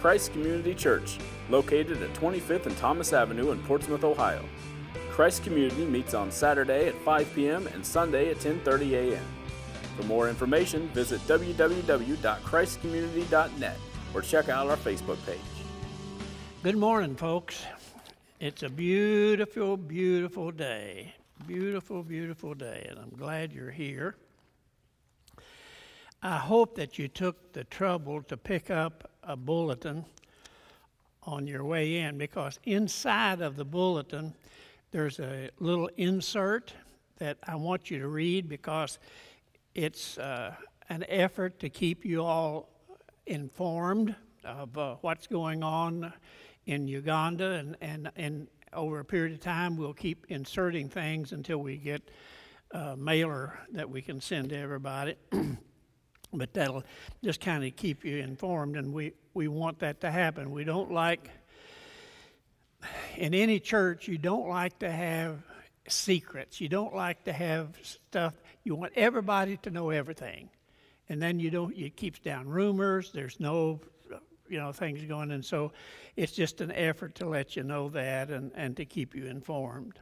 Christ Community Church, located at 25th and Thomas Avenue in Portsmouth, Ohio. Christ Community meets on Saturday at 5 p.m. and Sunday at 10:30 a.m. For more information, visit www.christcommunity.net or check out our Facebook page. Good morning, folks. It's a beautiful, beautiful day. Beautiful, beautiful day, and I'm glad you're here. I hope that you took the trouble to pick up a bulletin on your way in because inside of the bulletin there's a little insert that I want you to read because it's uh, an effort to keep you all informed of uh, what's going on in Uganda, and, and, and over a period of time, we'll keep inserting things until we get a mailer that we can send to everybody. but that'll just kind of keep you informed, and we, we want that to happen. We don't like, in any church, you don't like to have secrets. You don't like to have stuff. You want everybody to know everything. And then you don't, it keeps down rumors. There's no you know things going and so it's just an effort to let you know that and, and to keep you informed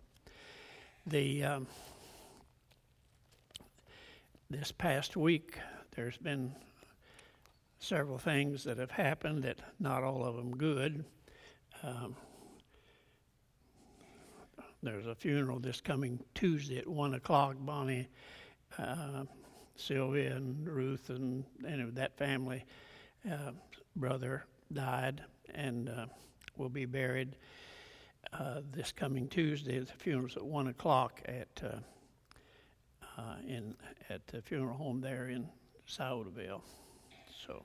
the um, this past week there's been several things that have happened that not all of them good um, there's a funeral this coming Tuesday at one o'clock. Bonnie, uh, Sylvia, and Ruth, and, and that family uh, brother died and uh, will be buried uh, this coming Tuesday. The funeral's at one o'clock at uh, uh, in at the funeral home there in Sciotoville. So,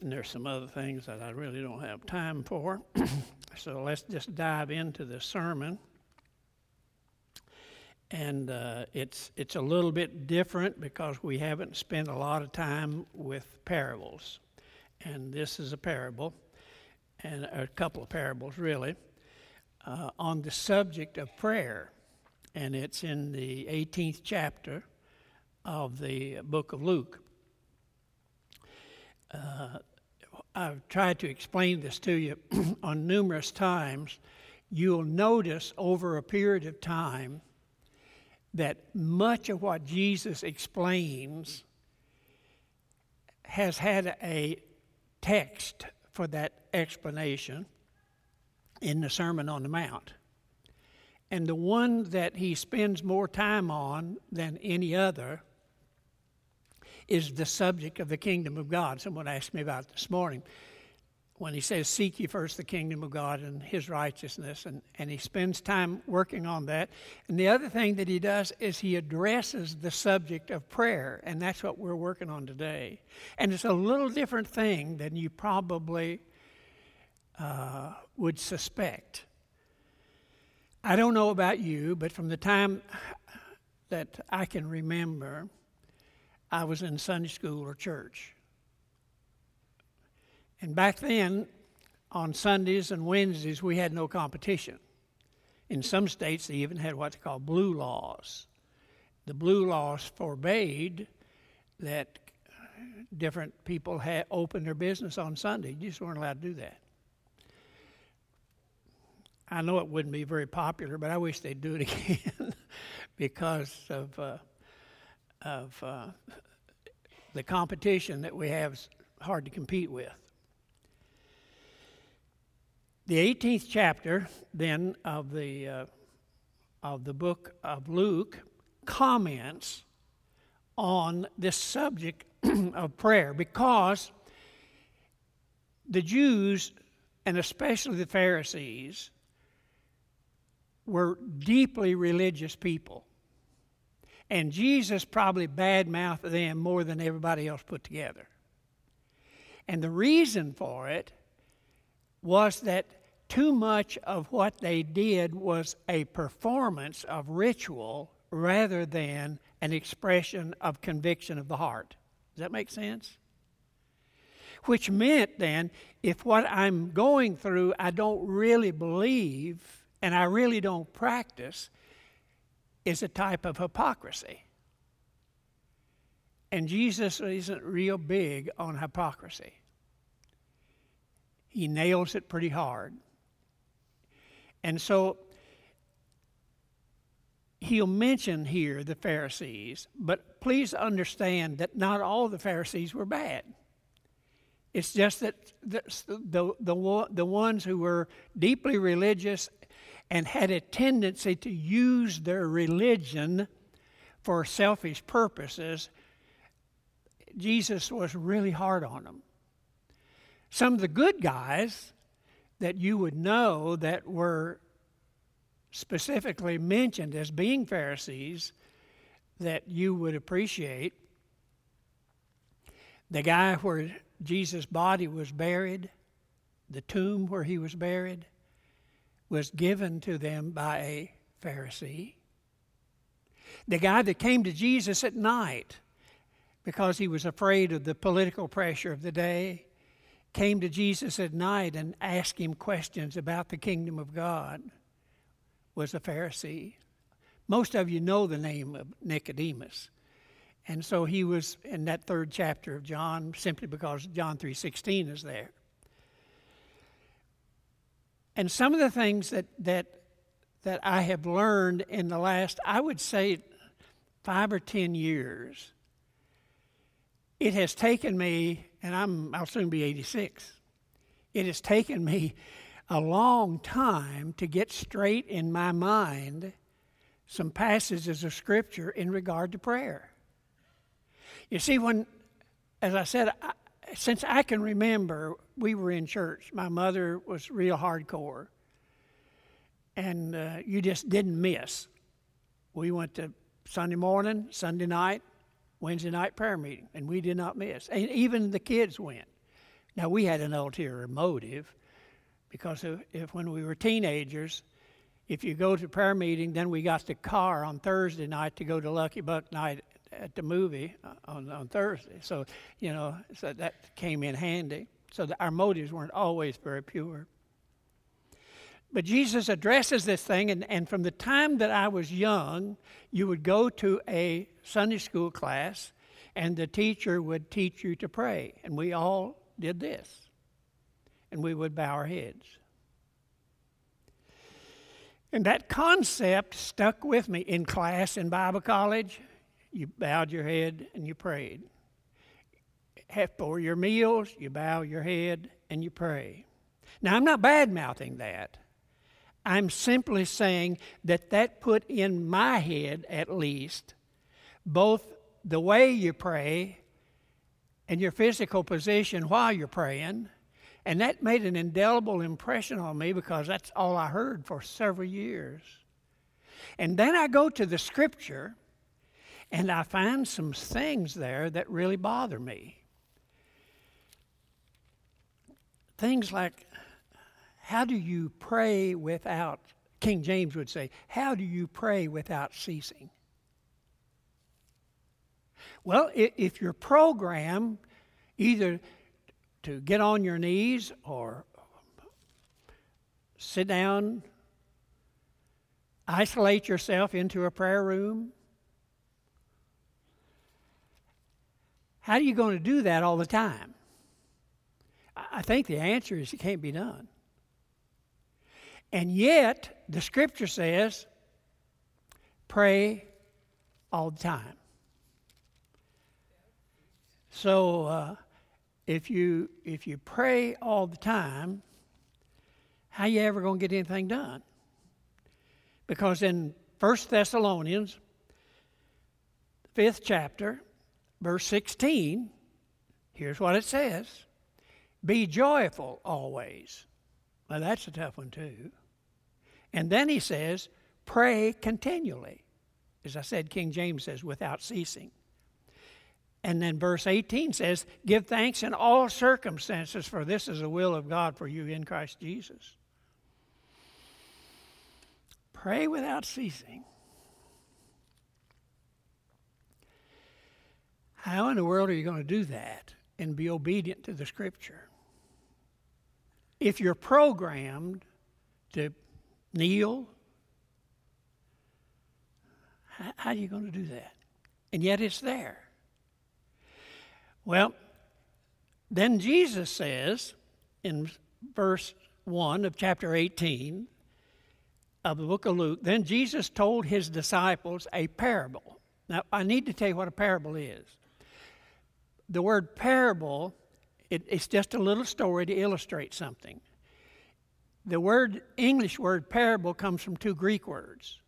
and there's some other things that I really don't have time for. so let's just dive into the sermon and uh, it's it's a little bit different because we haven't spent a lot of time with parables, and this is a parable, and a couple of parables really, uh, on the subject of prayer, and it's in the 18th chapter of the book of Luke. Uh, I've tried to explain this to you on numerous times. You'll notice over a period of time that much of what Jesus explains has had a text for that explanation in the Sermon on the Mount. And the one that he spends more time on than any other is the subject of the kingdom of God. Someone asked me about this morning when he says, Seek ye first the kingdom of God and his righteousness, and, and he spends time working on that. And the other thing that he does is he addresses the subject of prayer, and that's what we're working on today. And it's a little different thing than you probably uh, would suspect. I don't know about you, but from the time that I can remember, I was in Sunday school or church. And back then, on Sundays and Wednesdays, we had no competition. In some states, they even had what they call blue laws. The blue laws forbade that different people had open their business on Sunday. You just weren't allowed to do that. I know it wouldn't be very popular, but I wish they'd do it again because of uh, of uh, the competition that we have is hard to compete with. The 18th chapter, then, of the, uh, of the book of Luke comments on this subject of prayer because the Jews, and especially the Pharisees, were deeply religious people. And Jesus probably badmouthed them more than everybody else put together. And the reason for it was that too much of what they did was a performance of ritual rather than an expression of conviction of the heart. Does that make sense? Which meant then, if what I'm going through I don't really believe and I really don't practice, is a type of hypocrisy. And Jesus isn't real big on hypocrisy. he nails it pretty hard. And so he'll mention here the Pharisees, but please understand that not all the Pharisees were bad. It's just that the, the, the, the ones who were deeply religious and had a tendency to use their religion for selfish purposes, Jesus was really hard on them. Some of the good guys that you would know that were specifically mentioned as being Pharisees that you would appreciate. The guy where Jesus' body was buried, the tomb where he was buried, was given to them by a Pharisee. The guy that came to Jesus at night because he was afraid of the political pressure of the day came to Jesus at night and asked him questions about the kingdom of God was a Pharisee. Most of you know the name of Nicodemus. And so he was in that third chapter of John simply because John 3:16 is there. And some of the things that that that I have learned in the last I would say 5 or 10 years it has taken me and I'm I'll soon be 86. It has taken me a long time to get straight in my mind some passages of Scripture in regard to prayer. You see, when, as I said, I, since I can remember, we were in church. My mother was real hardcore, and uh, you just didn't miss. We went to Sunday morning, Sunday night, Wednesday night prayer meeting, and we did not miss. And even the kids went. Now, we had an ulterior motive because if, if when we were teenagers, if you go to prayer meeting, then we got the car on Thursday night to go to Lucky Buck night at the movie uh, on, on Thursday. So, you know, so that came in handy. So our motives weren't always very pure. But Jesus addresses this thing, and, and from the time that I was young, you would go to a Sunday school class, and the teacher would teach you to pray. And we all did this and we would bow our heads. And that concept stuck with me in class in Bible college. You bowed your head and you prayed. For your meals, you bow your head and you pray. Now, I'm not bad mouthing that. I'm simply saying that that put in my head, at least, both the way you pray and your physical position while you're praying and that made an indelible impression on me because that's all I heard for several years. And then I go to the scripture and I find some things there that really bother me. Things like, how do you pray without, King James would say, how do you pray without ceasing? Well, if your program, either to get on your knees or sit down, isolate yourself into a prayer room? How are you going to do that all the time? I think the answer is it can't be done. And yet, the scripture says, pray all the time. So, uh, if you if you pray all the time, how you ever going to get anything done? Because in 1 Thessalonians, fifth chapter, verse 16, here's what it says Be joyful always. Well, that's a tough one, too. And then he says, Pray continually. As I said, King James says, without ceasing. And then verse 18 says, Give thanks in all circumstances, for this is the will of God for you in Christ Jesus. Pray without ceasing. How in the world are you going to do that and be obedient to the Scripture? If you're programmed to kneel, how, are you going to do that? And yet it's there. Well, then Jesus says in verse 1 of chapter 18 of the book of Luke, then Jesus told his disciples a parable. Now, I need to tell you what a parable is. The word parable, it, it's just a little story to illustrate something. The word, English word parable, comes from two Greek words.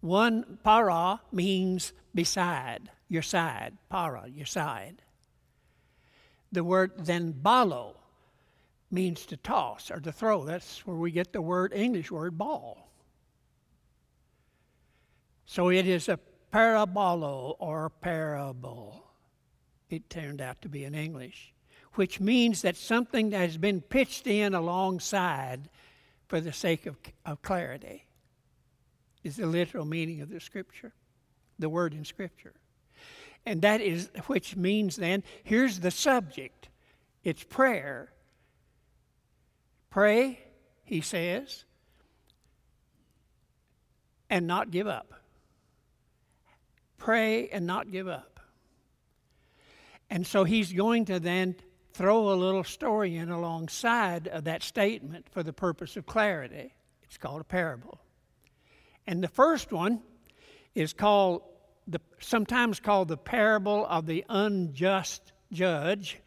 One, para, means beside, your side. Para, your side. The word then balo means to toss or to throw. That's where we get the word, English word, ball. So it is a parabolo or parable. It turned out to be in English, which means that something that has been pitched in alongside for the sake of, of clarity is the literal meaning of the scripture, the word in scripture. And that is, which means then, here's the subject it's prayer. Pray, he says, and not give up. Pray and not give up. And so he's going to then throw a little story in alongside of that statement for the purpose of clarity. It's called a parable. And the first one is called the, sometimes called the parable of the unjust judge.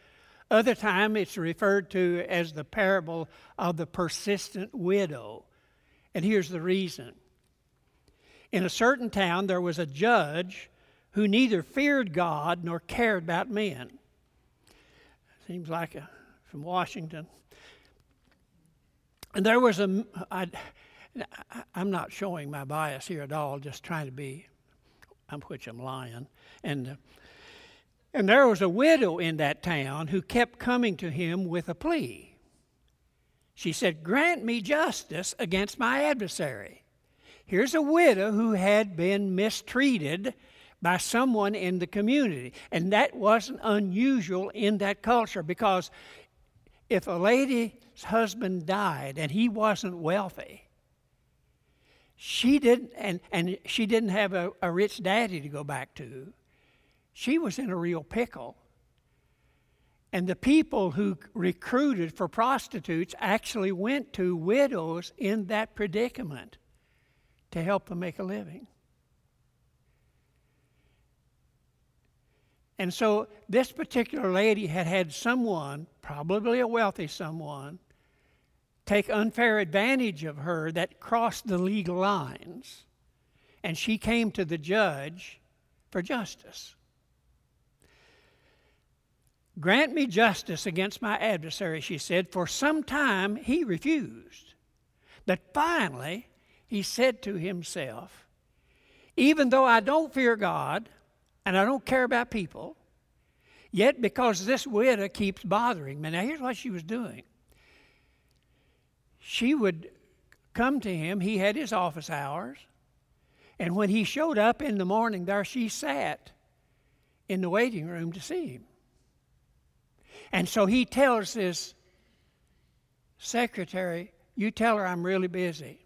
Other time it's referred to as the parable of the persistent widow. And here's the reason. In a certain town there was a judge who neither feared God nor cared about men. Seems like a, from Washington. And there was a, I, I'm not showing my bias here at all, just trying to be, I'm which I'm lying. And, and there was a widow in that town who kept coming to him with a plea. She said, Grant me justice against my adversary. Here's a widow who had been mistreated by someone in the community. And that wasn't unusual in that culture because if a lady's husband died and he wasn't wealthy, she didn't and, and she didn't have a, a rich daddy to go back to. She was in a real pickle. And the people who recruited for prostitutes actually went to widows in that predicament to help them make a living and so this particular lady had had someone probably a wealthy someone take unfair advantage of her that crossed the legal lines. And she came to the judge for justice. Grant me justice against my adversary, she said. For some time he refused. But finally, he said to himself, Even though I don't fear God and I don't care about people, yet because this widow keeps bothering me. Now, here's what she was doing she would come to him. He had his office hours. And when he showed up in the morning, there she sat in the waiting room to see him. And so he tells his secretary, You tell her I'm really busy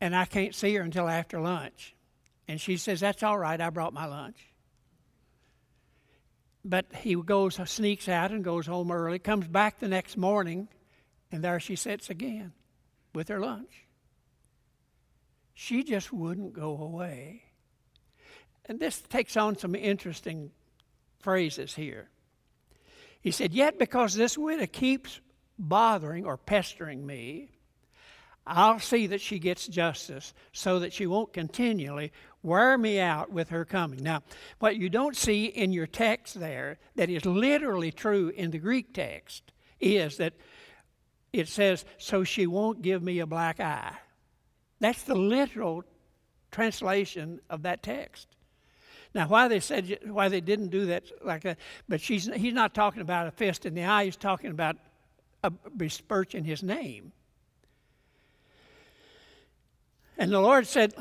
and I can't see her until after lunch. And she says, That's all right, I brought my lunch. But he goes, sneaks out and goes home early, comes back the next morning and there she sits again with her lunch. She just wouldn't go away. And this takes on some interesting phrases here. He said, Yet because this widow keeps bothering or pestering me, I'll see that she gets justice so that she won't continually wear me out with her coming. Now, what you don't see in your text there, that is literally true in the Greek text, is that it says, So she won't give me a black eye. That's the literal translation of that text. Now, why they said why they didn't do that like that, but she's he's not talking about a fist in the eye. He's talking about a besmirching his name. And the Lord said,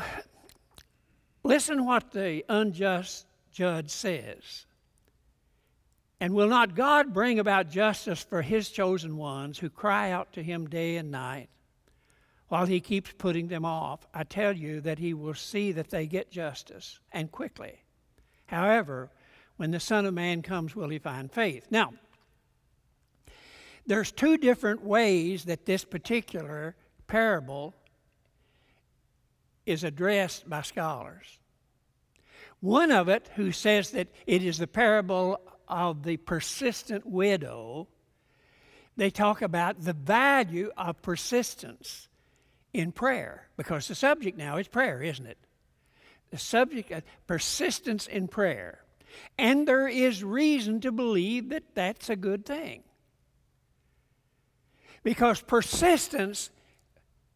"Listen what the unjust judge says. And will not God bring about justice for his chosen ones who cry out to him day and night while he keeps putting them off? I tell you that he will see that they get justice and quickly. However, when the Son of Man comes, will he find faith? Now, there's two different ways that this particular parable is addressed by scholars. One of it, who says that it is the parable of the persistent widow, they talk about the value of persistence in prayer, because the subject now is prayer, isn't it? The subject of persistence in prayer. And there is reason to believe that that's a good thing. Because persistence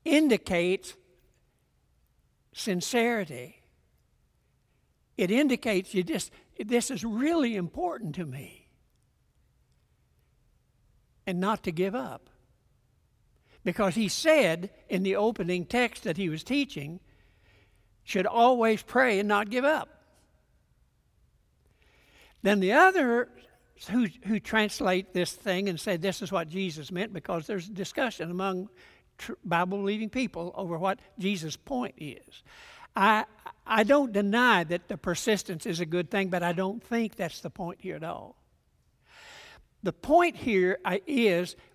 indicates sincerity. It indicates you just, this is really important to me. And not to give up. Because he said in the opening text that he was teaching, should always pray and not give up. Then the other who, who translate this thing and say this is what Jesus meant because there's discussion among tr- Bible believing people over what Jesus' point is. I, I don't deny that the persistence is a good thing, but I don't think that's the point here at all. The point here uh,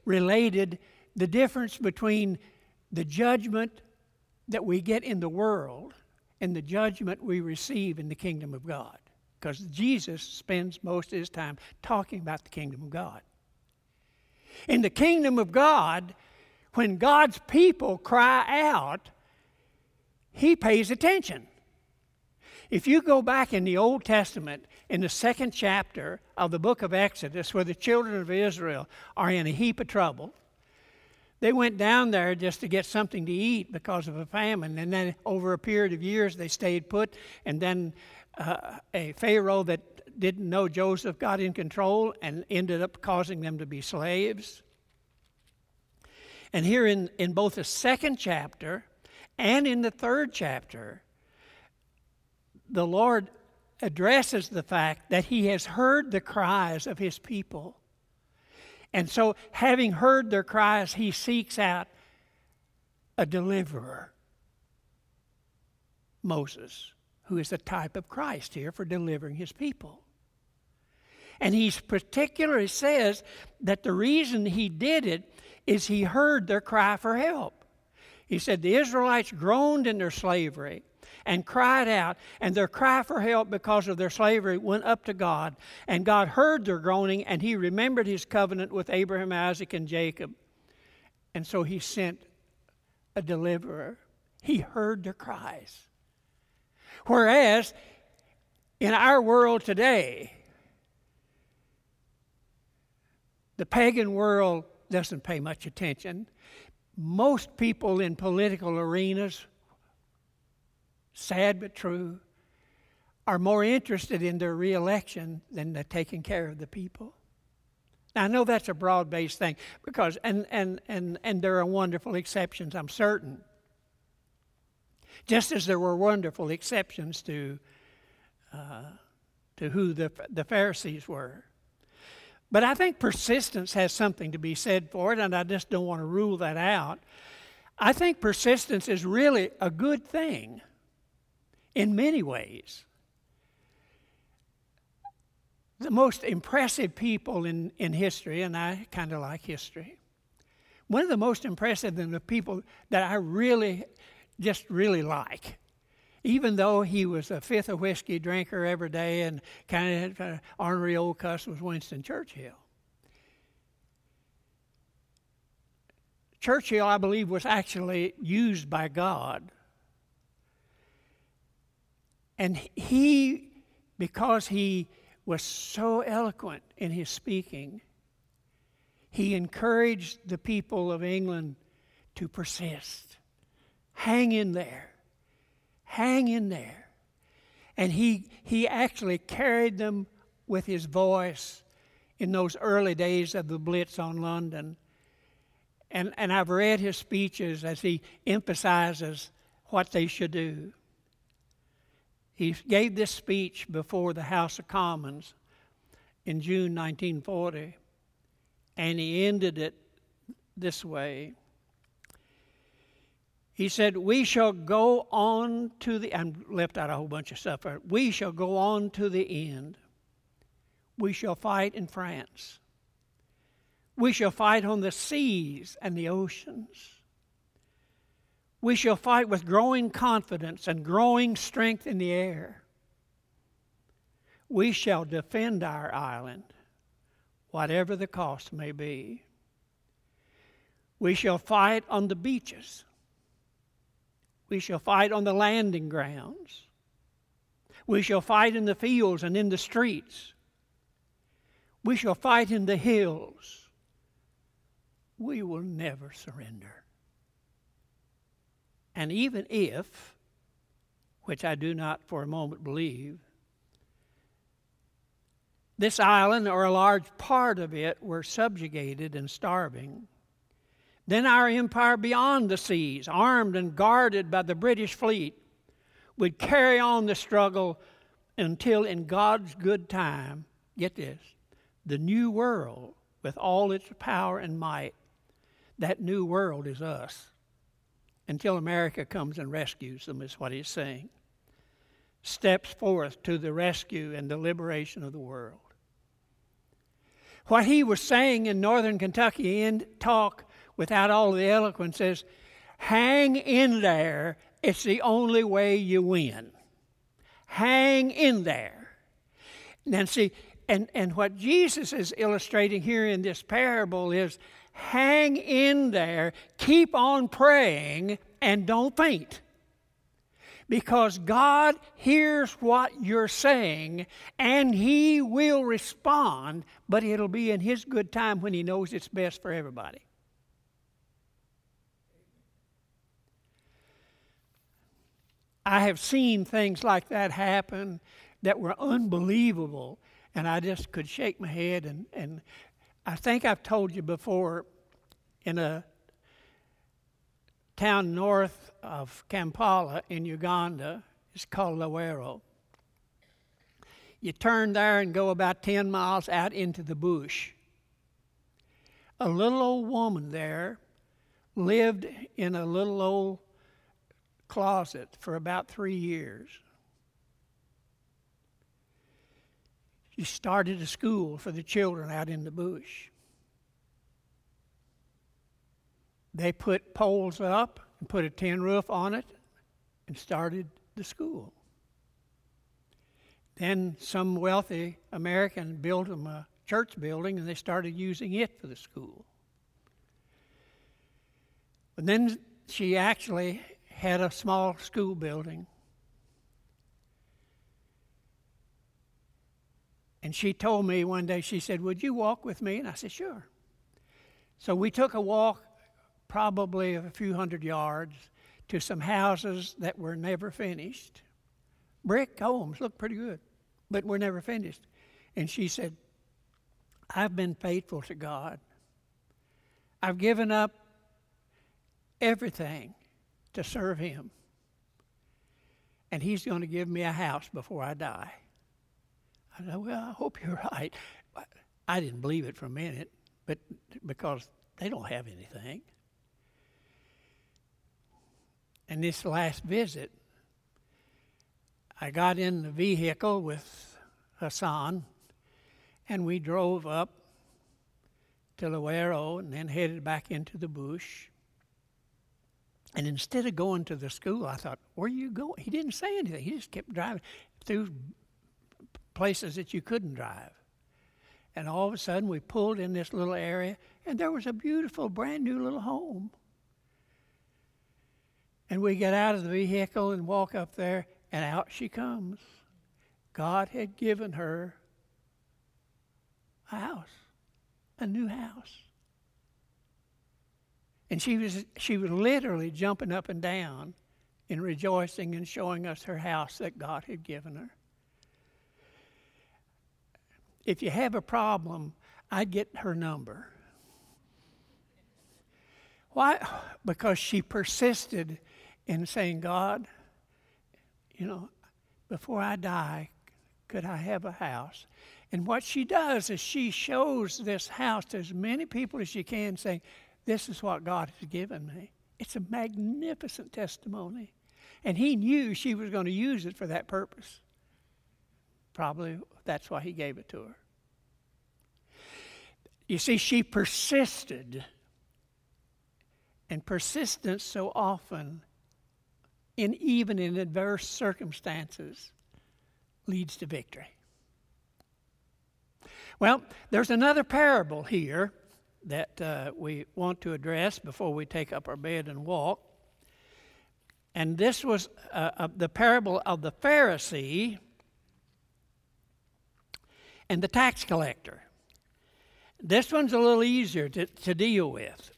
related the difference between the judgment that we get in the world and the judgment we receive in the kingdom of God because Jesus spends most of his time talking about the kingdom of God. In the kingdom of God, when God's people cry out, he pays attention. If you go back in the Old Testament, in the second chapter of the book of Exodus, where the children of Israel are in a heap of trouble, they went down there just to get something to eat because of a famine. And then over a period of years, they stayed put. And then uh, a Pharaoh that didn't know Joseph got in control and ended up causing them to be slaves. And here in, in both the second chapter and in the third chapter, the Lord addresses the fact that He has heard the cries of His people. And so, having heard their cries, He seeks out a deliverer Moses who is the type of Christ here for delivering his people. And he particularly says that the reason he did it is he heard their cry for help. He said the Israelites groaned in their slavery and cried out, and their cry for help because of their slavery went up to God. And God heard their groaning, and he remembered his covenant with Abraham, Isaac, and Jacob. And so he sent a deliverer. He heard their cries. Whereas in our world today, the pagan world doesn't pay much attention. Most people in political arenas, sad but true, are more interested in their reelection than the taking care of the people. Now, I know that's a broad based thing because, and, and, and, and there are wonderful exceptions, I'm certain just as there were wonderful exceptions to, uh, to who the, the Pharisees were. But I think persistence has something to be said for it, and I just don't want to rule that out. I think persistence is really a good thing in many ways. The most impressive people in, in history, and I kind of like history, one of the most impressive and the people that I really just really like. Even though he was a fifth of whiskey drinker every day and kind of had an ornery old cuss was Winston Churchill. Churchill, I believe, was actually used by God. And he, because he was so eloquent in his speaking, he encouraged the people of England to persist. Hang in there. Hang in there. And he, he actually carried them with his voice in those early days of the Blitz on London. And, and I've read his speeches as he emphasizes what they should do. He gave this speech before the House of Commons in June 1940, and he ended it this way he said, We shall go on to the, and left out a whole bunch of stuff. We shall go on to the end. We shall fight in France. We shall fight on the seas and the oceans. We shall fight with growing confidence and growing strength in the air. We shall defend our island, whatever the cost may be. We shall fight on the beaches. We shall fight on the landing grounds. We shall fight in the fields and in the streets. We shall fight in the hills. We will never surrender. And even if, which I do not for a moment believe, this island or a large part of it were subjugated and starving, then our empire beyond the seas, armed and guarded by the British fleet, would carry on the struggle until, in God's good time, get this, the new world with all its power and might, that new world is us. Until America comes and rescues them, is what he's saying. Steps forth to the rescue and the liberation of the world. What he was saying in northern Kentucky in talk without all the eloquence is hang in there. It's the only way you win. Hang in there. Now, see, and, and what Jesus is illustrating here in this parable is hang in there, keep on praying, and don't faint. Because God hears what you're saying and He will respond, but it'll be in His good time when He knows it's best for everybody. I have seen things like that happen that were unbelievable, and I just could shake my head. And, and I think I've told you before in a town north of Kampala in Uganda, it's called Luweero. You turn there and go about 10 miles out into the bush. A little old woman there lived in a little old closet for about three years. She started a school for the children out in the bush. They put poles up and put a tin roof on it and started the school. Then some wealthy American built them a church building and they started using it for the school. And then she actually had a small school building. And she told me one day, she said, Would you walk with me? And I said, Sure. So we took a walk, probably a few hundred yards, to some houses that were never finished. Brick homes looked pretty good, but were never finished. And she said, I've been faithful to God. I've given up everything to serve Him. And He's going to give me a house before I die. I said, Well, I hope you're right. I didn't believe it for a minute, but because they don't have anything. And this last visit, I got in the vehicle with Hassan, and we drove up to Luweero and then headed back into the bush. And instead of going to the school, I thought, where are you going? He didn't say anything. He just kept driving through places that you couldn't drive. And all of a sudden, we pulled in this little area, and there was a beautiful, brand new little home. And we get out of the vehicle and walk up there, and out she comes. God had given her a house, a new house. And she was, she was literally jumping up and down in rejoicing and showing us her house that God had given her. If you have a problem, I'd get her number. Why? Because she persisted in saying, God, you know, before I die, could I have a house? And what she does is she shows this house to as many people as she can, saying, this is what God has given me. It's a magnificent testimony. And he knew she was going to use it for that purpose. Probably that's why he gave it to her. You see, she persisted. And persistence so often, in even in adverse circumstances, leads to victory. Well, there's another parable here that uh, we want to address before we take up our bed and walk. And this was uh, the parable of the Pharisee and the tax collector. This one's a little easier to, to deal with.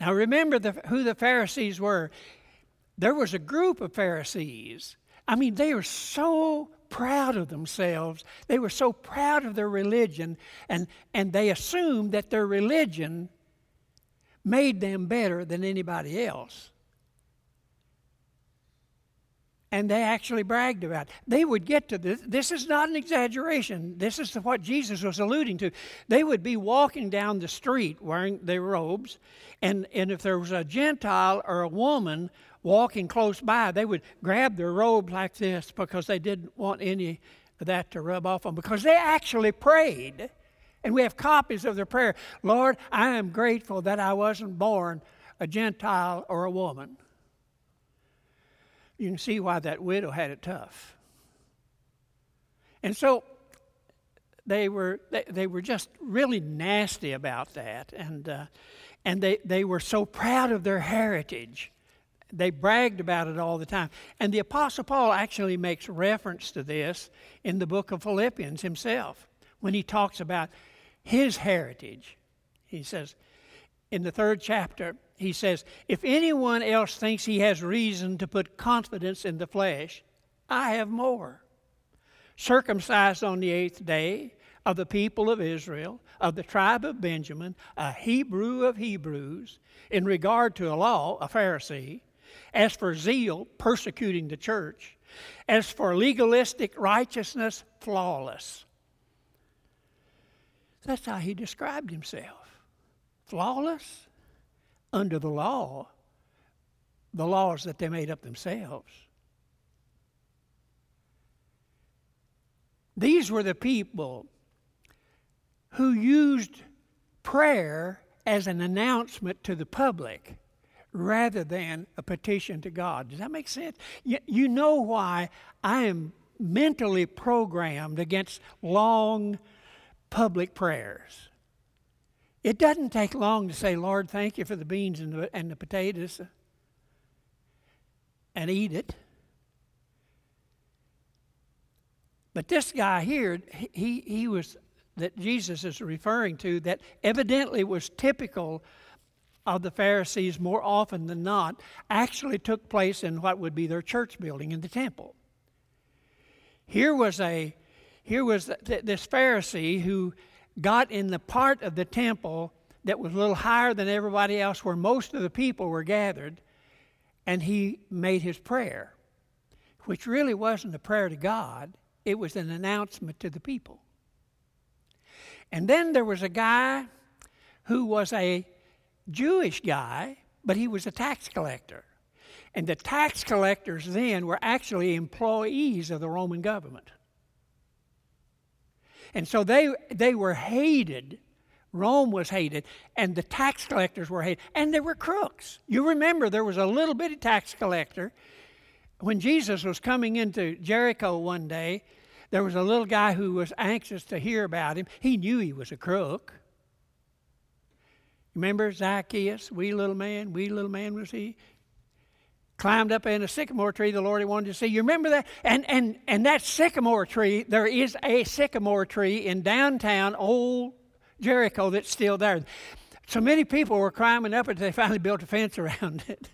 Now, remember the, who the Pharisees were. There was a group of Pharisees. I mean, they were so proud of themselves. They were so proud of their religion, and, and they assumed that their religion made them better than anybody else and they actually bragged about it. They would get to this. This is not an exaggeration. This is what Jesus was alluding to. They would be walking down the street wearing their robes, and, and if there was a Gentile or a woman walking close by, they would grab their robe like this because they didn't want any of that to rub off them because they actually prayed. And we have copies of their prayer Lord, I am grateful that I wasn't born a Gentile or a woman you can see why that widow had it tough. And so they were they, they were just really nasty about that, and uh, and they they were so proud of their heritage. They bragged about it all the time. And the Apostle Paul actually makes reference to this in the book of Philippians himself when he talks about his heritage. He says in the third chapter, he says, If anyone else thinks he has reason to put confidence in the flesh, I have more. Circumcised on the eighth day, of the people of Israel, of the tribe of Benjamin, a Hebrew of Hebrews, in regard to a law, a Pharisee, as for zeal, persecuting the church, as for legalistic righteousness, flawless. That's how he described himself. Flawless, under the law, the laws that they made up themselves. These were the people who used prayer as an announcement to the public rather than a petition to God. Does that make sense? You, know why I am mentally programmed against long public prayers. It doesn't take long to say, Lord, thank you for the beans and the, and the potatoes, and eat it. But this guy here, he, he was, that Jesus is referring to, that evidently was typical of the Pharisees more often than not, actually took place in what would be their church building in the temple. Here was a here was this Pharisee who got in the part of the temple that was a little higher than everybody else, where most of the people were gathered, and he made his prayer, which really wasn't a prayer to God, it was an announcement to the people. And then there was a guy who was a Jewish guy, but he was a tax collector. And the tax collectors then were actually employees of the Roman government. And so they, they were hated. Rome was hated, and the tax collectors were hated, and they were crooks. You remember there was a little bitty tax collector. When Jesus was coming into Jericho one day, there was a little guy who was anxious to hear about him. He knew he was a crook. Remember Zacchaeus, wee little man, wee little man was he? climbed up in a sycamore tree the Lord he wanted to see. You remember that? And, and, and that sycamore tree, there is a sycamore tree in downtown old Jericho that's still there. So many people were climbing up it, they finally built a fence around it.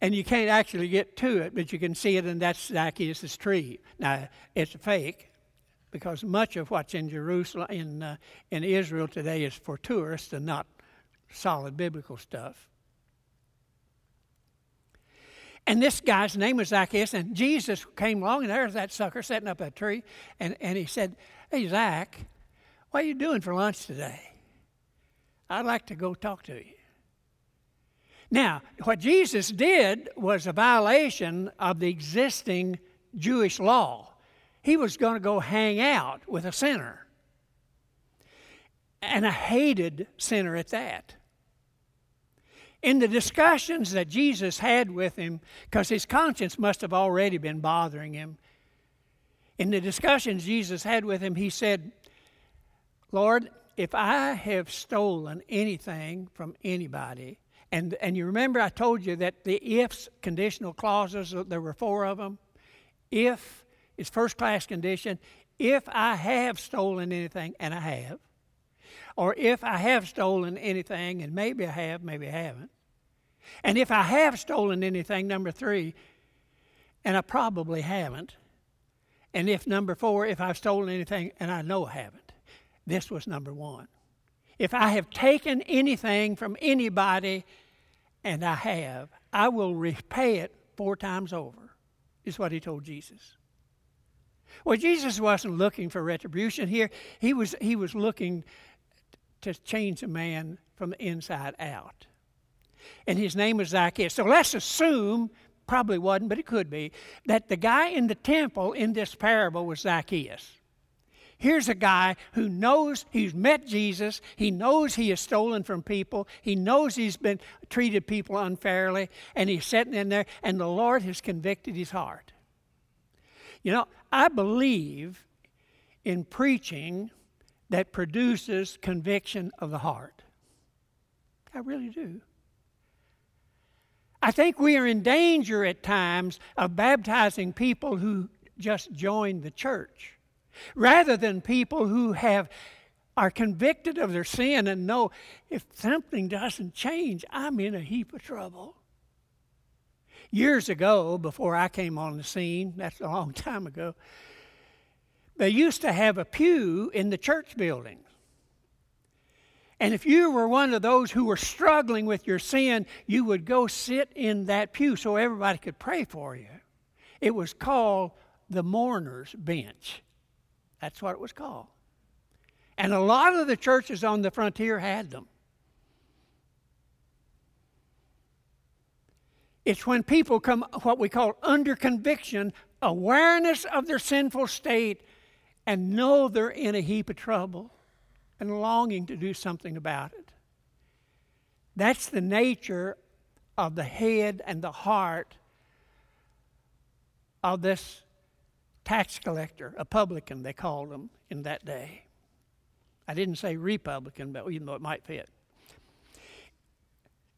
and you can't actually get to it, but you can see it, and that's Zacchaeus' tree. Now, it's a fake because much of what's in Jerusalem, in, uh, in Israel today, is for tourists and not solid biblical stuff. And this guy's name was Zacchaeus, and Jesus came along, and there's that sucker setting up a tree, and, and he said, Hey, Zach, what are you doing for lunch today? I'd like to go talk to you. Now, what Jesus did was a violation of the existing Jewish law. He was going to go hang out with a sinner. and a hated sinner at that. In the discussions that Jesus had with him, because his conscience must have already been bothering him, in the discussions Jesus had with him, he said, Lord, if I have stolen anything from anybody, and, and you remember I told you that the ifs conditional clauses, uh, there were four of them. If is first class condition. If I have stolen anything, and I have, or if I have stolen anything, and maybe I have, maybe I haven't, and if I have stolen anything, number three, and I probably haven't, and if number four, if I've stolen anything and I know I haven't, this was number one. If I have taken anything from anybody, and I have, I will repay it four times over, is what he told Jesus. Well, Jesus wasn't looking for retribution here. He was, he was looking to change a man from the inside out. And his name was Zacchaeus. So let's assume, probably wasn't, but it could be, that the guy in the temple in this parable was Zacchaeus. Here's a guy who knows he's met Jesus. He knows he has stolen from people. He knows he's been treated people unfairly. And he's sitting in there, and the Lord has convicted his heart. You know, I believe in preaching that produces conviction of the heart. I really do. I think we are in danger at times of baptizing people who just joined the church rather than people who have are convicted of their sin and know if something doesn't change, I'm in a heap of trouble. Years ago, before I came on the scene, that's a long time ago, they used to have a pew in the church buildings. And if you were one of those who were struggling with your sin, you would go sit in that pew so everybody could pray for you. It was called the mourner's bench. That's what it was called. And a lot of the churches on the frontier had them. It's when people come, what we call under conviction, awareness of their sinful state, and know they're in a heap of trouble and longing to do something about it. That's the nature of the head and the heart of this tax collector, a publican, they called him in that day. I didn't say Republican, but even though it might fit.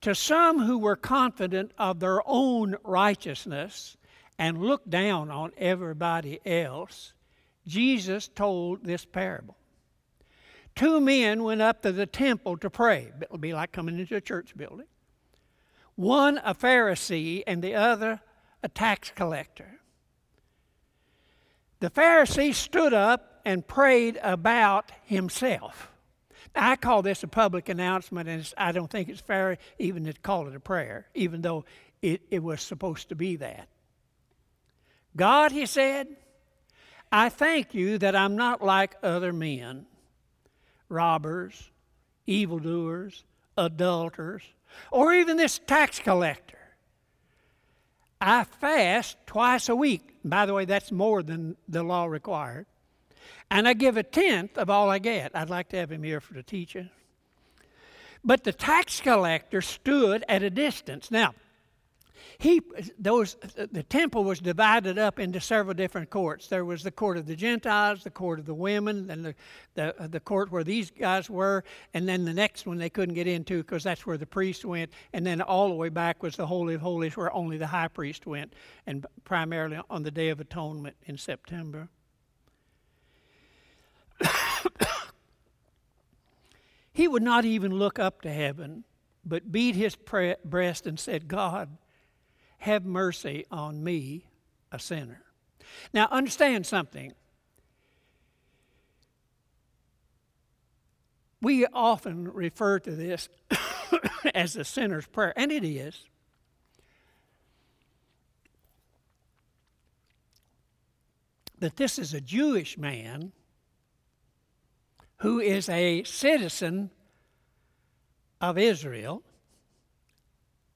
To some who were confident of their own righteousness and looked down on everybody else, Jesus told this parable. Two men went up to the temple to pray. It would be like coming into a church building. One a Pharisee and the other a tax collector. The Pharisee stood up and prayed about himself. I call this a public announcement, and I don't think it's fair even to call it a prayer, even though it, it was supposed to be that. God, he said, I thank you that I'm not like other men robbers, evildoers, adulterers, or even this tax collector. I fast twice a week. By the way, that's more than the law required. And I give a tenth of all I get. I'd like to have him here for the teaching. But the tax collector stood at a distance. Now, he those the temple was divided up into several different courts. There was the court of the Gentiles, the court of the women, and the the, uh, the court where these guys were, and then the next one they couldn't get into because that's where the priest went, and then all the way back was the holy of holies where only the high priest went, and primarily on the day of atonement in September. he would not even look up to heaven, but beat his breast and said, God, have mercy on me, a sinner. Now, understand something. We often refer to this as the sinner's prayer, and it is. That this is a Jewish man who is a citizen of Israel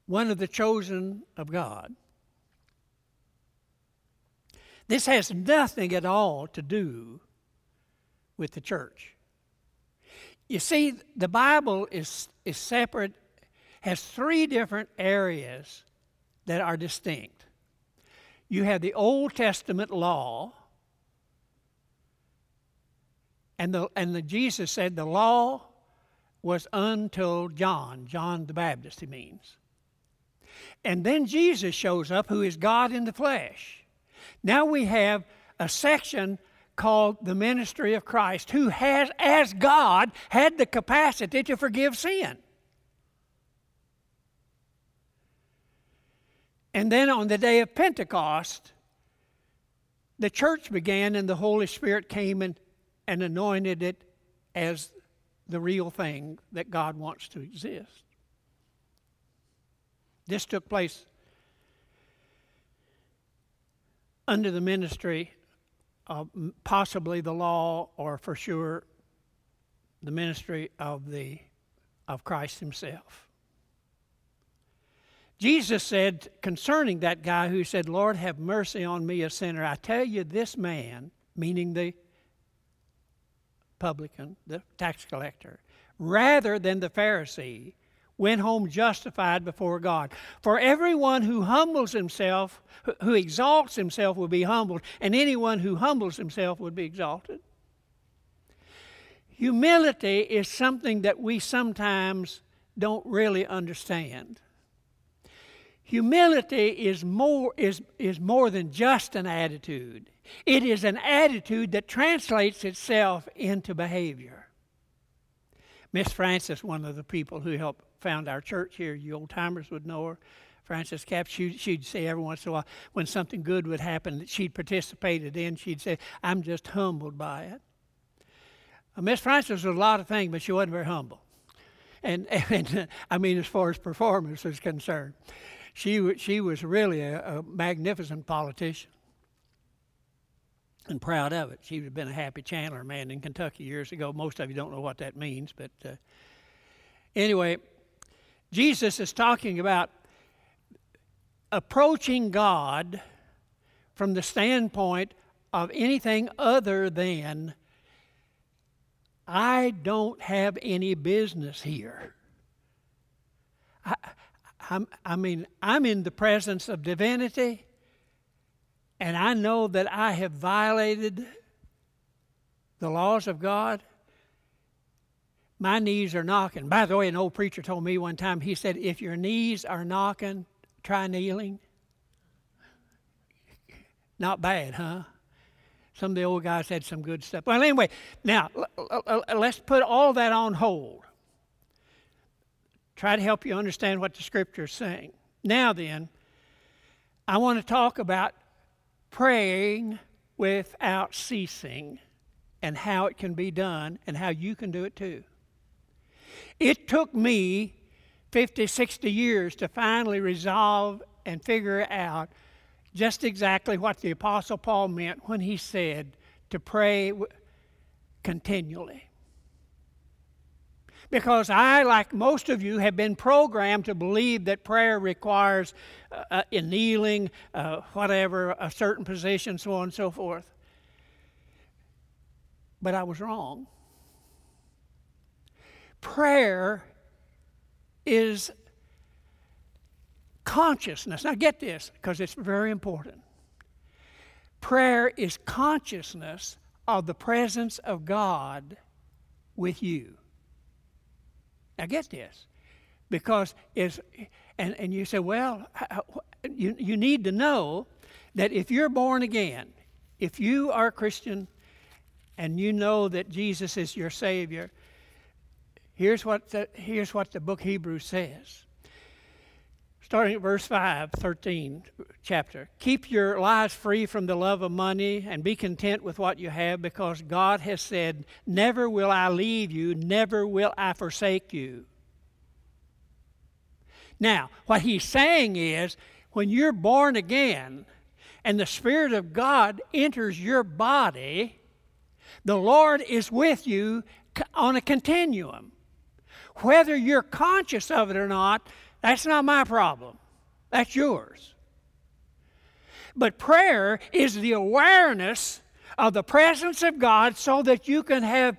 one of the chosen of God. This has nothing at all to do with the church. You see, the Bible is, is separate, has three different areas that are distinct. You have the Old Testament law, and the and the Jesus said the law was until John, John the Baptist, he means. And then Jesus shows up, who is God in the flesh. Now we have a section called the ministry of Christ, who has, as God, had the capacity to forgive sin. And then on the day of Pentecost, the church began and the Holy Spirit came and, and anointed it as the real thing that God wants to exist. This took place under the ministry of possibly the law or for sure the ministry of the of Christ himself. Jesus said concerning that guy who said, Lord, have mercy on me, a sinner. I tell you, this man, meaning the publican, the tax collector, rather than the Pharisee, went home justified before God. For everyone who humbles himself, who exalts himself, will be humbled, and anyone who humbles himself would be exalted. Humility is something that we sometimes don't really understand. Humility is more, is, is more than just an attitude. It is an attitude that translates itself into behavior. Miss Francis, one of the people who helped found our church here, you old timers would know her. Frances Cap, she, she'd say every once in a while when something good would happen that she'd participated in, she'd say, I'm just humbled by it. Uh, Miss Frances was a lot of things, but she wasn't very humble. And, and I mean, as far as performance is concerned, she, she was really a, a magnificent politician and proud of it. She would have been a Happy Chandler man in Kentucky years ago. Most of you don't know what that means, but uh, anyway, Jesus is talking about approaching God from the standpoint of anything other than I don't have any business here. I, I, I mean, I'm in the presence of divinity, and I know that I have violated the laws of God my knees are knocking. By the way, an old preacher told me one time, he said, if your knees are knocking, try kneeling. Not bad, huh? Some of the old guys had some good stuff. Well, anyway, now let's put all that on hold. Try to help you understand what the scripture is saying. Now, then, I want to talk about praying without ceasing and how it can be done and how you can do it too. It took me 50, 60 years to finally resolve and figure out just exactly what the Apostle Paul meant when he said to pray continually. Because I, like most of you, have been programmed to believe that prayer requires uh, uh kneeling, uh, whatever, a certain position, so on and so forth. But I was wrong prayer is consciousness. Now, get this because it's very important. Prayer is consciousness of the presence of God with you. Now, get this because it's, and, and you say, well, you, you need to know that if you're born again, if you are a Christian and you know that Jesus is your Savior, Here's what the, here's what the book Hebrews says. Starting at verse 5, 13 chapter. Keep your lives free from the love of money and be content with what you have because God has said, Never will I leave you, never will I forsake you. Now, what he's saying is, when you're born again and the Spirit of God enters your body, the Lord is with you on a continuum. Whether you're conscious of it or not, that's not my problem. That's yours. But prayer is the awareness of the presence of God so that you can have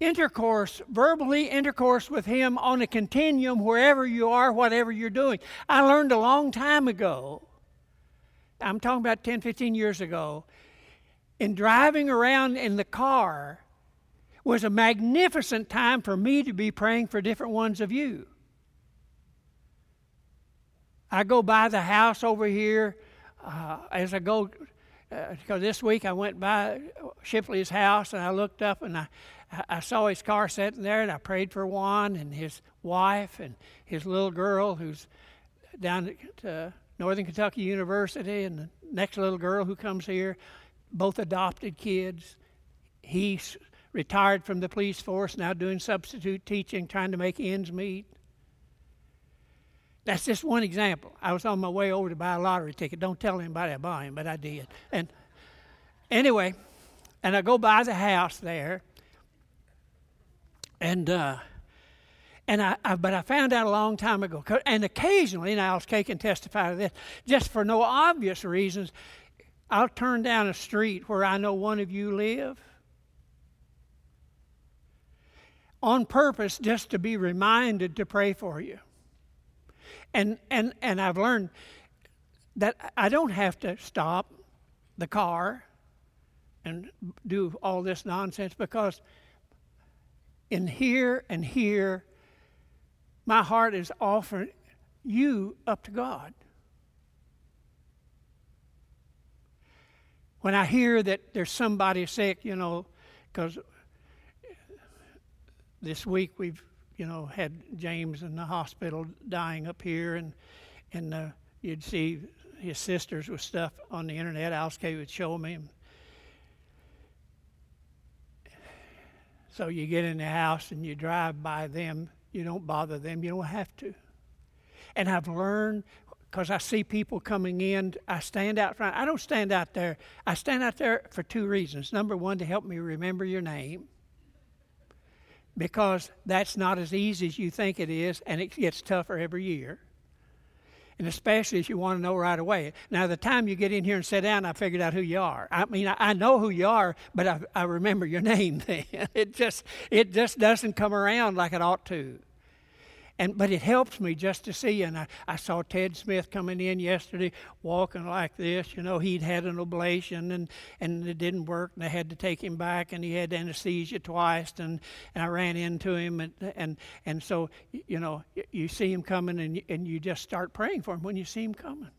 intercourse, verbally intercourse with Him on a continuum wherever you are, whatever you're doing. I learned a long time ago, I'm talking about 10, 15 years ago, in driving around in the car was a magnificent time for me to be praying for different ones of you. I go by the house over here uh, as I go, because uh, this week I went by Shipley's house and I looked up and I, I saw his car sitting there and I prayed for Juan and his wife and his little girl who's down at Northern Kentucky University and the next little girl who comes here, both adopted kids. He's retired from the police force, now doing substitute teaching, trying to make ends meet. That's just one example. I was on my way over to buy a lottery ticket. Don't tell anybody I bought him, but I did. And anyway, and I go by the house there, and uh, and I, I, but I found out a long time ago. And occasionally, and Alice Kay can testify to this, just for no obvious reasons, I'll turn down a street where I know one of you live on purpose just to be reminded to pray for you. And, and, and I've learned that I don't have to stop the car and do all this nonsense because in here and here, my heart is offering you up to God. When I hear that there's somebody sick, you know, because this week we've you know, had James in the hospital dying up here, and and uh, you'd see his sisters with stuff on the internet. Alice Kay would show me. So you get in the house and you drive by them. You don't bother them. You don't have to. And I've learned because I see people coming in. I stand out front. I don't stand out there. I stand out there for two reasons. Number one, to help me remember your name because that's not as easy as you think it is, and it gets tougher every year. And especially if you want to know right away. Now, the time you get in here and sit down, I figured out who you are. I mean, I, I know who you are, but I, I remember your name then. it just it just doesn't come around like it ought to. And, but it helps me just to see. And I, I saw Ted Smith coming in yesterday walking like this. You know, he'd had an ablation and, and it didn't work, and they had to take him back, and he had anesthesia twice. And, and I ran into him. And, and, and so, you know, you see him coming, and, and you just start praying for him when you see him coming.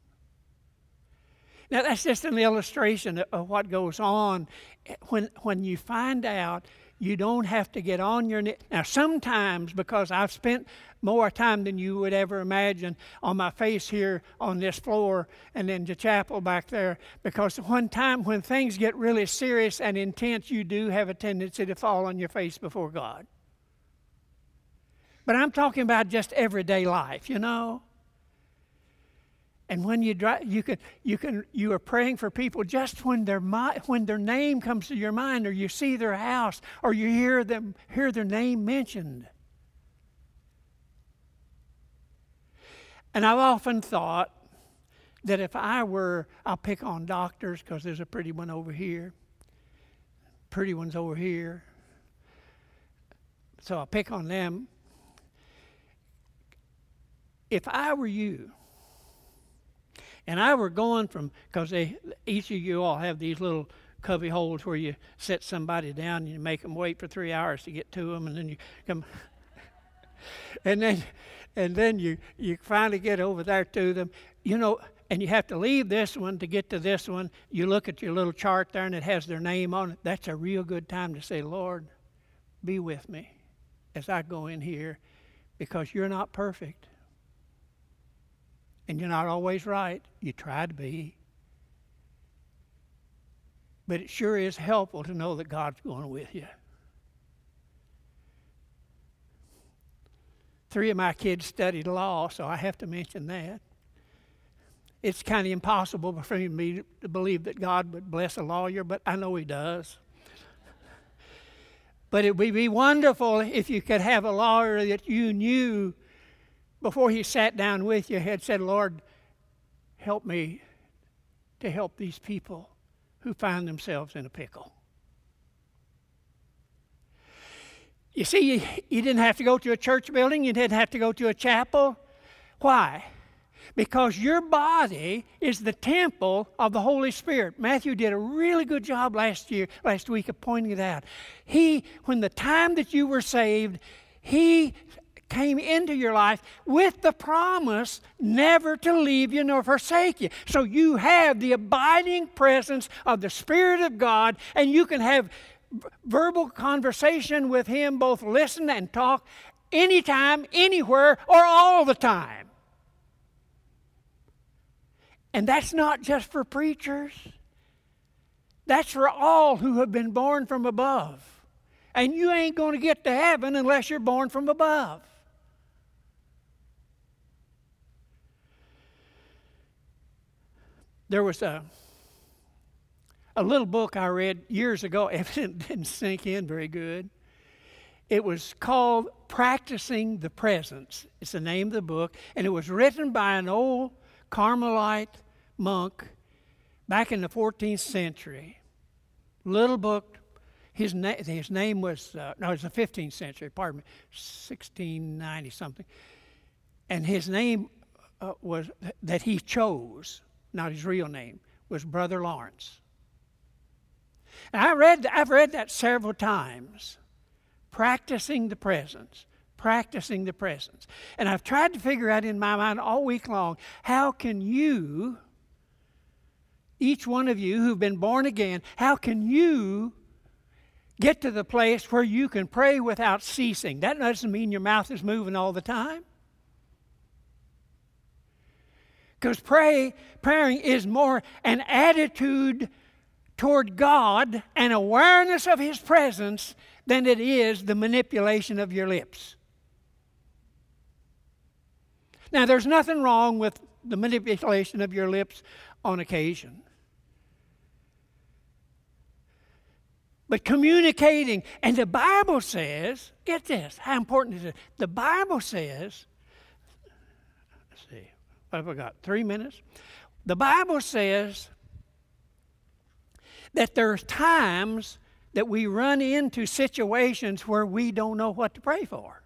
Now, that's just an illustration of what goes on eh, when, when you find out you don't have to get on your knees. Now, sometimes, because I've spent more time than you would ever imagine on my face here on this floor and in the chapel back there, because one time when things get really serious and intense, you do have a tendency to fall on your face before God. But I'm talking about just everyday life, you know. And when you drive, you can you can you are praying for people just when their when their name comes to your mind, or you see their house, or you hear them hear their name mentioned. And I've often thought that if I were, I'll pick on doctors because there's a pretty one over here, pretty ones over here. So I'll pick on them. If I were you, and I were going from, because each of you all have these little cubby holes where you set somebody down and you make them wait for three hours to get to them, and then you come. and then, and then you you finally get over there to them. You know, and you have to leave this one to get to this one. You look at your little chart there, and it has their name on it. That's a real good time to say, Lord, be with me as I go in here, because you're not perfect. And you're not always right. You try to be. But it sure is helpful to know that God's going with you. Three of my kids studied law, so I have to mention that. It's kind of impossible for me to believe that God would bless a lawyer, but I know He does. but it would be wonderful if you could have a lawyer that you knew before he sat down with you, had said, Lord, help me to help these people who find themselves in a pickle. You see, you, didn't have to go to a church building, you didn't have to go to a chapel. Why? Because your body is the temple of the Holy Spirit. Matthew did a really good job last year, last week of pointing it out. He, when the time that you were saved, he came into your life with the promise never to leave you nor forsake you. So you have the abiding presence of the Spirit of God, and you can have verbal conversation with Him, both listen and talk, anytime, anywhere, or all the time. And that's not just for preachers, that's for all who have been born from above. And you ain't going to get to heaven unless you're born from above. There was a a little book I read years ago. It didn't sink in very good. It was called Practicing the Presence. It's the name of the book, and it was written by an old Carmelite monk back in the 14th century. Little book. His, na- his name was, uh, no, it was the 15th century, pardon me, 1690 something. And his name uh, was, that he chose, not his real name, was Brother Lawrence. And I read, I've read that several times. Practicing the presence, practicing the presence. And I've tried to figure out in my mind all week long how can you, each one of you who've been born again, how can you get to the place where you can pray without ceasing? That doesn't mean your mouth is moving all the time. Because pray, praying is more an attitude toward God and awareness of His presence than it is the manipulation of your lips. Now, there's nothing wrong with the manipulation of your lips on occasion. But communicating, and the Bible says, get this, how important is it? The Bible says, let's see, what have I got? Three minutes? The Bible says that there's times that we run into situations where we don't know what to pray for.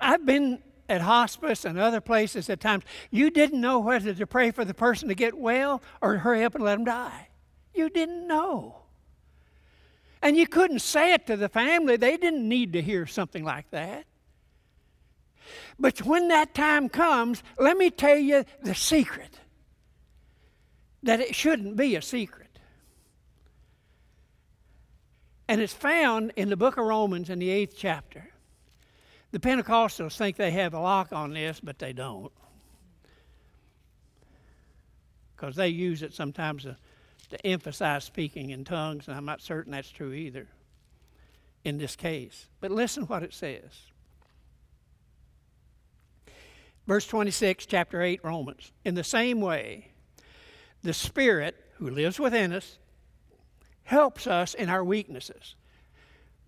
I've been at hospice and other places at times, you didn't know whether to pray for the person to get well or hurry up and let them die. You didn't know. And you couldn't say it to the family. They didn't need to hear something like that. But when that time comes, let me tell you the secret that it shouldn't be a secret. And it's found in the book of Romans in the eighth chapter. The Pentecostals think they have a lock on this, but they don't. Because they use it sometimes to, to emphasize speaking in tongues, and I'm not certain that's true either in this case. But listen what it says. Verse 26, chapter 8, Romans. In the same way, the Spirit who lives within us helps us in our weaknesses.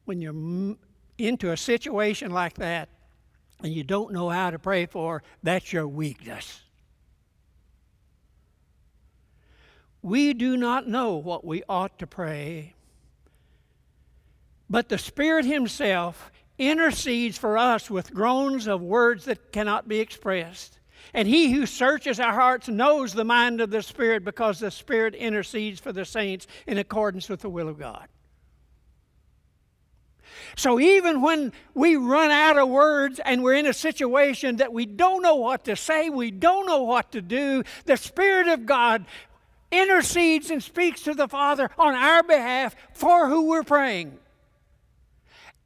When you're into a situation like that and you don't know how to pray for, that's your weakness. We do not know what we ought to pray, but the Spirit Himself intercedes for us with groans of words that cannot be expressed. And he who searches our hearts knows the mind of the Spirit because the Spirit intercedes for the saints in accordance with the will of God. So even when we run out of words and we're in a situation that we don't know what to say, we don't know what to do, the Spirit of God intercedes and speaks to the Father on our behalf for who we're praying.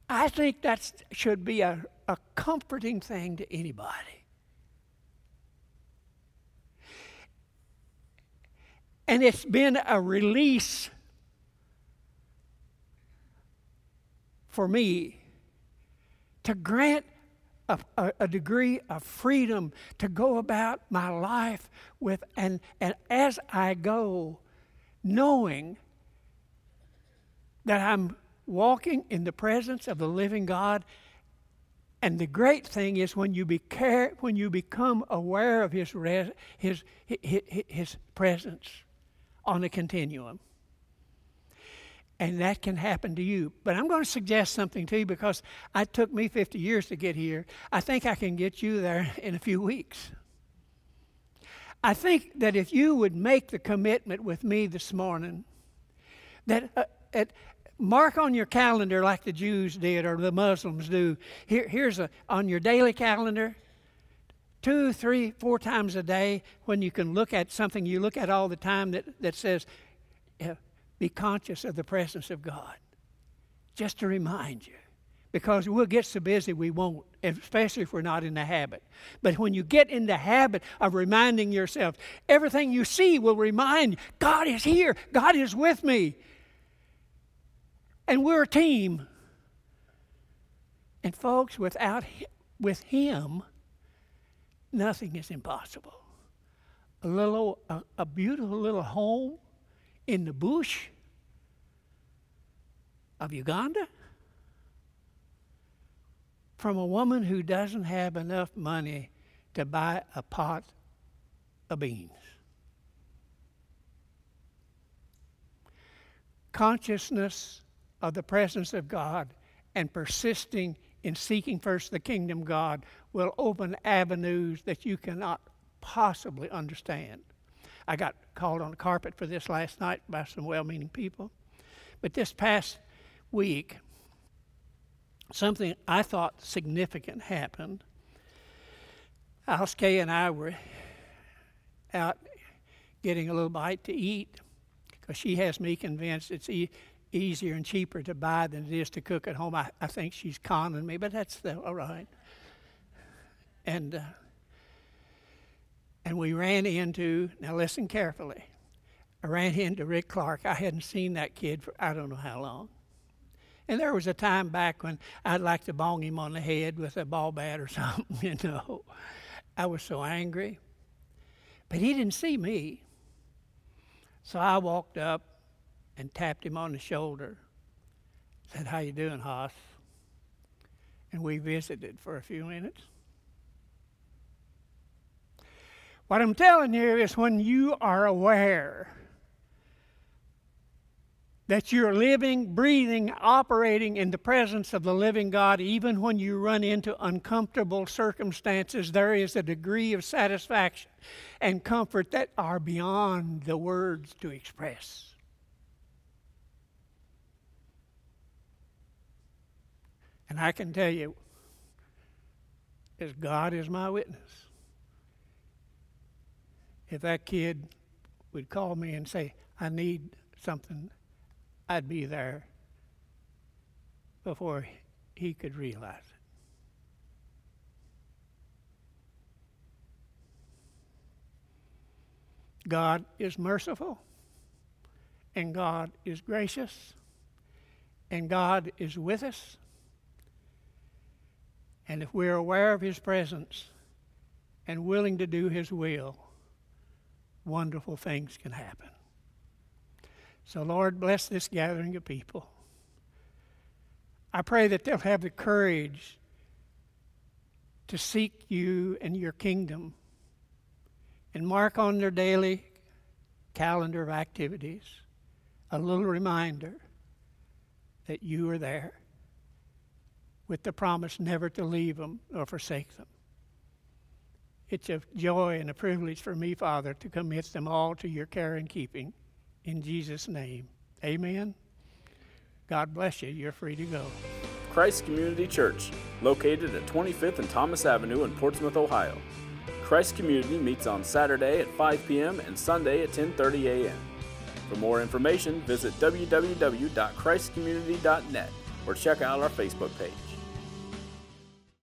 I think that should be a, a comforting thing to anybody. And it's been a release for me to grant a, a, a, degree of freedom to go about my life with, and, and as I go, knowing that I'm walking in the presence of the living God. And the great thing is when you, be care, when you become aware of his, res, his, his, his presence on a continuum. And that can happen to you. But I'm going to suggest something to you because it took me 50 years to get here. I think I can get you there in a few weeks. I think that if you would make the commitment with me this morning, that uh, at, mark on your calendar like the Jews did or the Muslims do. Here, here's a on your daily calendar, two, three, four times a day when you can look at something you look at all the time that, that says, be conscious of the presence of God. Just to remind you. Because we'll get so busy we won't, especially if we're not in the habit. But when you get in the habit of reminding yourself, everything you see will remind you, God is here, God is with me. And we're a team. And folks, without with him, nothing is impossible. A little a, a beautiful little home in the bush of Uganda from a woman who doesn't have enough money to buy a pot of beans. Consciousness of the presence of God and persisting in seeking first the kingdom God will open avenues that you cannot possibly understand. I got called on the carpet for this last night by some well meaning people. But this past week, something I thought significant happened. Alice Kay and I were out getting a little bite to eat because she has me convinced it's e- easier and cheaper to buy than it is to cook at home. I, I think she's conning me, but that's the, all right. And uh, and we ran into, now listen carefully, I ran into Rick Clark. I hadn't seen that kid for I don't know how long. And there was a time back when I'd like to bong him on the head with a ball bat or something, you know. I was so angry. But he didn't see me. So I walked up and tapped him on the shoulder. Said, How you doing, Hoss? And we visited for a few minutes. What I'm telling you is when you are aware that you're living, breathing, operating in the presence of the living God, even when you run into uncomfortable circumstances, there is a degree of satisfaction and comfort that are beyond the words to express. And I can tell you, as God is my witness, if that kid would call me and say, I need something, I'd be there before he could realize it. God is merciful, and God is gracious, and God is with us. And if we're aware of His presence and willing to do His will, wonderful things can happen. So, Lord, bless this gathering of people. I pray that they'll have the courage to seek you and your kingdom and mark on their daily calendar of activities a little reminder that you are there with the promise never to leave them or forsake them. It's a joy and a privilege for me, Father, to commit them all to your care and keeping. In Jesus' name, amen. God bless you. You're free to go. Christ Community Church, located at 25th and Thomas Avenue in Portsmouth, Ohio. Christ Community meets on Saturday at 5 p.m. and Sunday at 10:30 a.m. For more information, visit www.christcommunity.net or check out our Facebook page.